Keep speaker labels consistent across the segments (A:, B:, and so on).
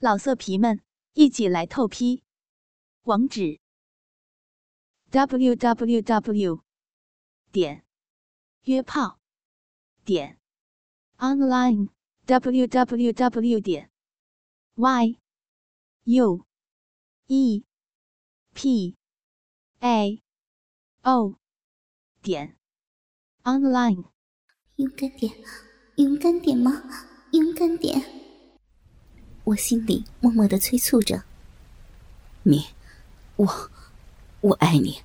A: 老色皮们，一起来透批！网址：w w w 点约炮点 online w w w 点 y u e p a o 点 online。
B: 勇敢点，勇敢点吗？勇敢点！我心里默默的催促着：“
C: 你，我，我爱你。”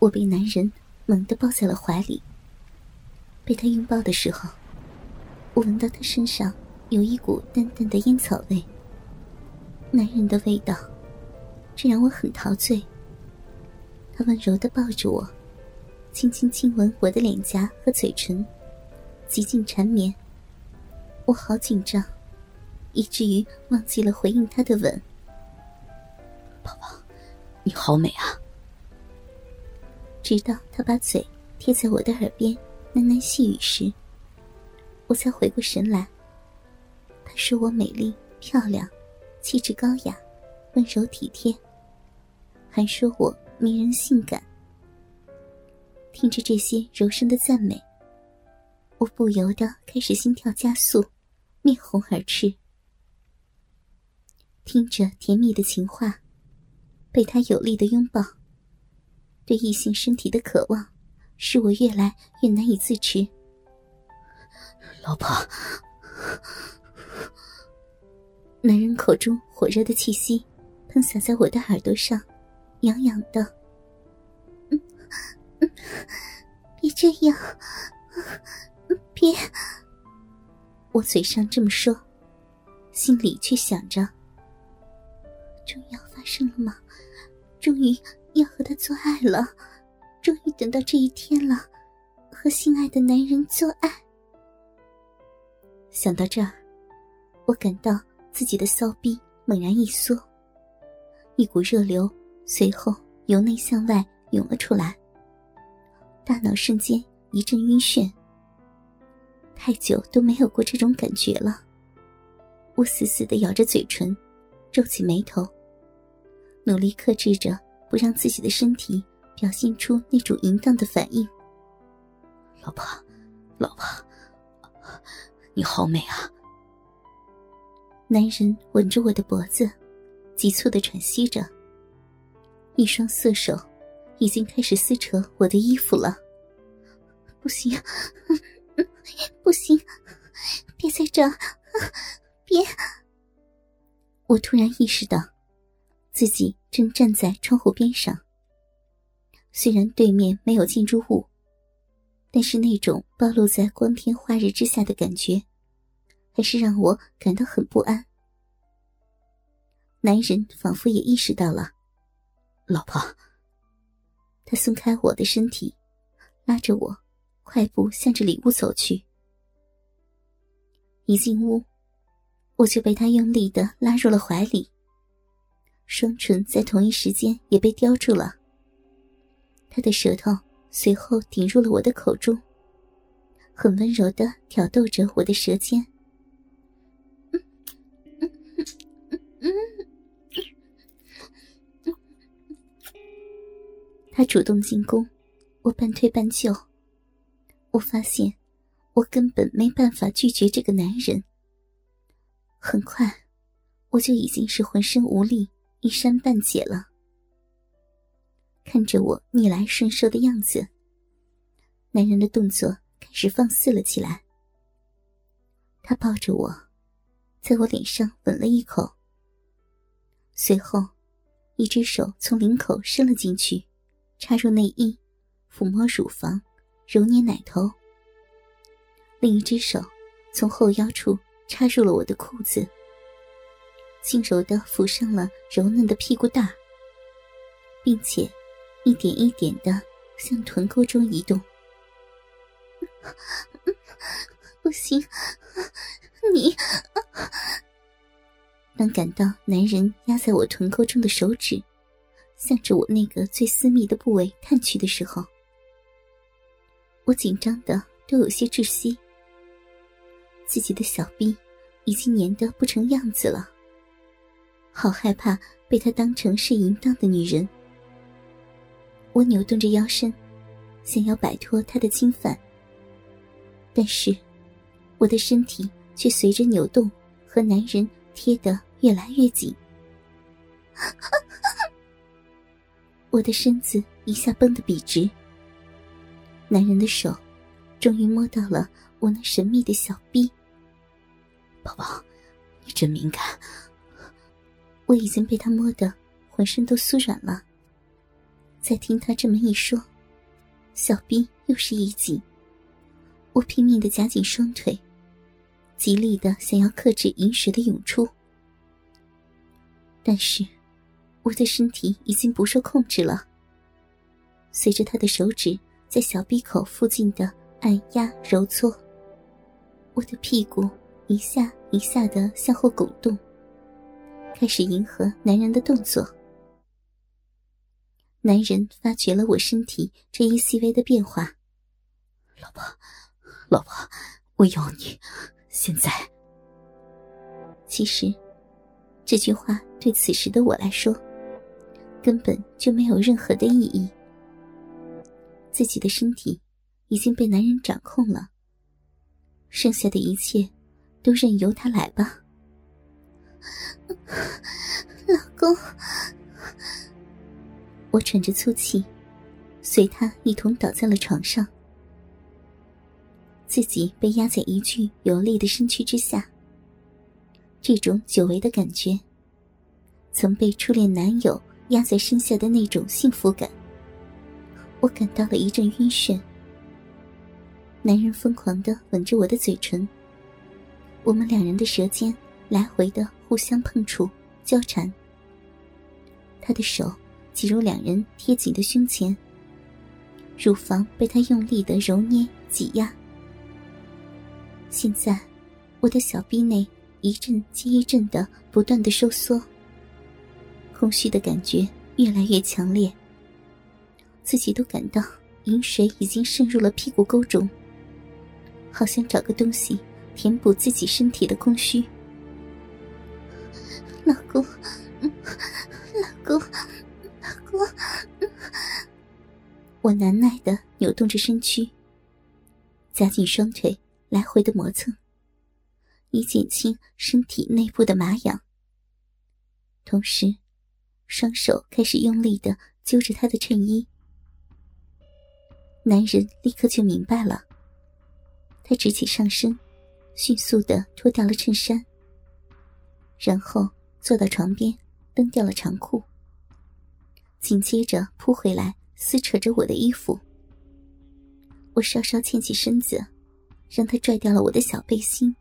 B: 我被男人猛地抱在了怀里。被他拥抱的时候，我闻到他身上有一股淡淡的烟草味。男人的味道，这让我很陶醉。他温柔的抱着我，轻轻亲吻我的脸颊和嘴唇，极尽缠绵。我好紧张。以至于忘记了回应他的吻。
C: 宝宝，你好美啊！
B: 直到他把嘴贴在我的耳边喃喃细语时，我才回过神来。他说我美丽漂亮，气质高雅，温柔体贴，还说我迷人性感。听着这些柔声的赞美，我不由得开始心跳加速，面红耳赤。听着甜蜜的情话，被他有力的拥抱，对异性身体的渴望，使我越来越难以自持。
C: 老婆，
B: 男人口中火热的气息喷洒在我的耳朵上，痒痒的。嗯嗯，别这样，别。我嘴上这么说，心里却想着。终于要发生了吗？终于要和他做爱了，终于等到这一天了，和心爱的男人做爱。想到这儿，我感到自己的骚逼猛然一缩，一股热流随后由内向外涌了出来，大脑瞬间一阵晕眩。太久都没有过这种感觉了，我死死的咬着嘴唇，皱起眉头。努力克制着，不让自己的身体表现出那种淫荡的反应。
C: 老婆，老婆，你好美啊！
B: 男人吻着我的脖子，急促的喘息着，一双色手已经开始撕扯我的衣服了。不行，不行，别在这儿，别！我突然意识到。自己正站在窗户边上，虽然对面没有建筑物，但是那种暴露在光天化日之下的感觉，还是让我感到很不安。男人仿佛也意识到了，
C: 老婆。
B: 他松开我的身体，拉着我，快步向着里屋走去。一进屋，我就被他用力的拉入了怀里。双唇在同一时间也被叼住了，他的舌头随后顶入了我的口中，很温柔的挑逗着我的舌尖。他主动进攻，我半推半就。我发现，我根本没办法拒绝这个男人。很快，我就已经是浑身无力。一山半解了。看着我逆来顺受的样子，男人的动作开始放肆了起来。他抱着我，在我脸上吻了一口，随后，一只手从领口伸了进去，插入内衣，抚摸乳房，揉捏奶头；另一只手从后腰处插入了我的裤子。轻柔的抚上了柔嫩的屁股蛋，并且一点一点的向臀沟中移动。不行，你当感到男人压在我臀沟中的手指向着我那个最私密的部位探去的时候，我紧张的都有些窒息。自己的小臂已经粘得不成样子了，好害怕被他当成是淫荡的女人。我扭动着腰身，想要摆脱他的侵犯，但是我的身体却随着扭动和男人贴得越来越紧。我的身子一下绷得笔直，男人的手终于摸到了我那神秘的小臂。
C: 宝宝，你真敏感。
B: 我已经被他摸得浑身都酥软了。再听他这么一说，小臂又是一紧。我拼命的夹紧双腿，极力的想要克制饮水的涌出，但是。我的身体已经不受控制了。随着他的手指在小臂口附近的按压揉搓，我的屁股一下一下的向后拱动，开始迎合男人的动作。男人发觉了我身体这一细微的变化，
C: 老婆，老婆，我要你，现在。
B: 其实，这句话对此时的我来说。根本就没有任何的意义。自己的身体已经被男人掌控了，剩下的一切都任由他来吧。公，我喘着粗气，随他一同倒在了床上，自己被压在一具有力的身躯之下。这种久违的感觉，曾被初恋男友。压在身下的那种幸福感，我感到了一阵晕眩。男人疯狂的吻着我的嘴唇，我们两人的舌尖来回的互相碰触、交缠。他的手挤入两人贴紧的胸前，乳房被他用力的揉捏、挤压。现在，我的小臂内一阵接一阵的不断的收缩。空虚的感觉越来越强烈，自己都感到饮水已经渗入了屁股沟中，好想找个东西填补自己身体的空虚。老公，公，老公，我难耐的扭动着身躯，夹紧双腿，来回的磨蹭，以减轻身体内部的麻痒，同时。双手开始用力的揪着他的衬衣，男人立刻就明白了。他直起上身，迅速的脱掉了衬衫，然后坐到床边，蹬掉了长裤，紧接着扑回来撕扯着我的衣服。我稍稍欠起身子，让他拽掉了我的小背心，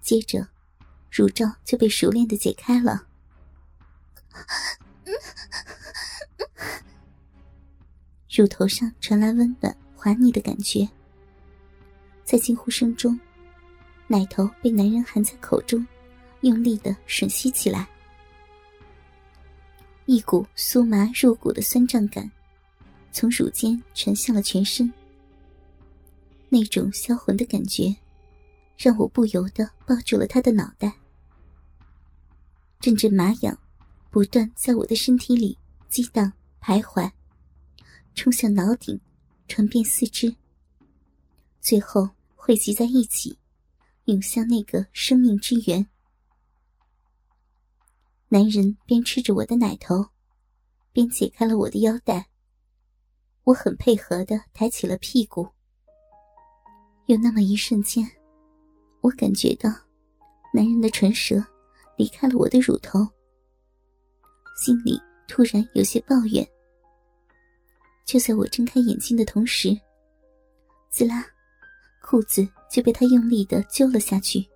B: 接着，乳罩就被熟练的解开了。乳头上传来温暖滑腻的感觉，在惊呼声中，奶头被男人含在口中，用力的吮吸起来。一股酥麻入骨的酸胀感，从乳尖传向了全身。那种销魂的感觉，让我不由得抱住了他的脑袋，阵阵麻痒。不断在我的身体里激荡徘徊，冲向脑顶，传遍四肢，最后汇集在一起，涌向那个生命之源。男人边吃着我的奶头，边解开了我的腰带。我很配合的抬起了屁股。有那么一瞬间，我感觉到男人的唇舌离开了我的乳头。心里突然有些抱怨。就在我睁开眼睛的同时，滋啦，裤子就被他用力的揪了下去。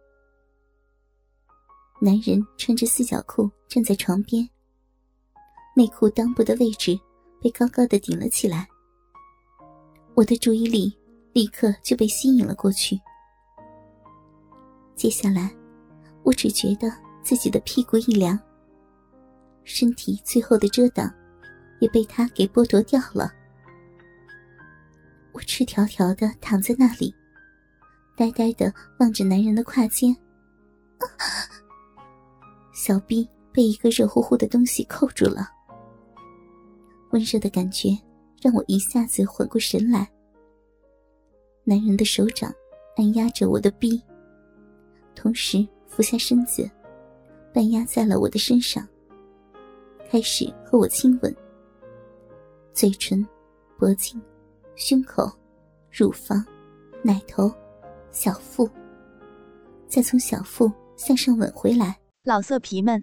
B: 男人穿着四角裤站在床边，内裤裆部的位置被高高的顶了起来。我的注意力立刻就被吸引了过去。接下来，我只觉得自己的屁股一凉。身体最后的遮挡，也被他给剥夺掉了。我赤条条的躺在那里，呆呆的望着男人的胯间，小臂被一个热乎乎的东西扣住了，温热的感觉让我一下子缓过神来。男人的手掌按压着我的臂，同时俯下身子，半压在了我的身上，开始和我亲吻。嘴唇、脖颈、胸口、乳房、奶头、小腹，再从小腹向上吻回来。
A: 老色皮们，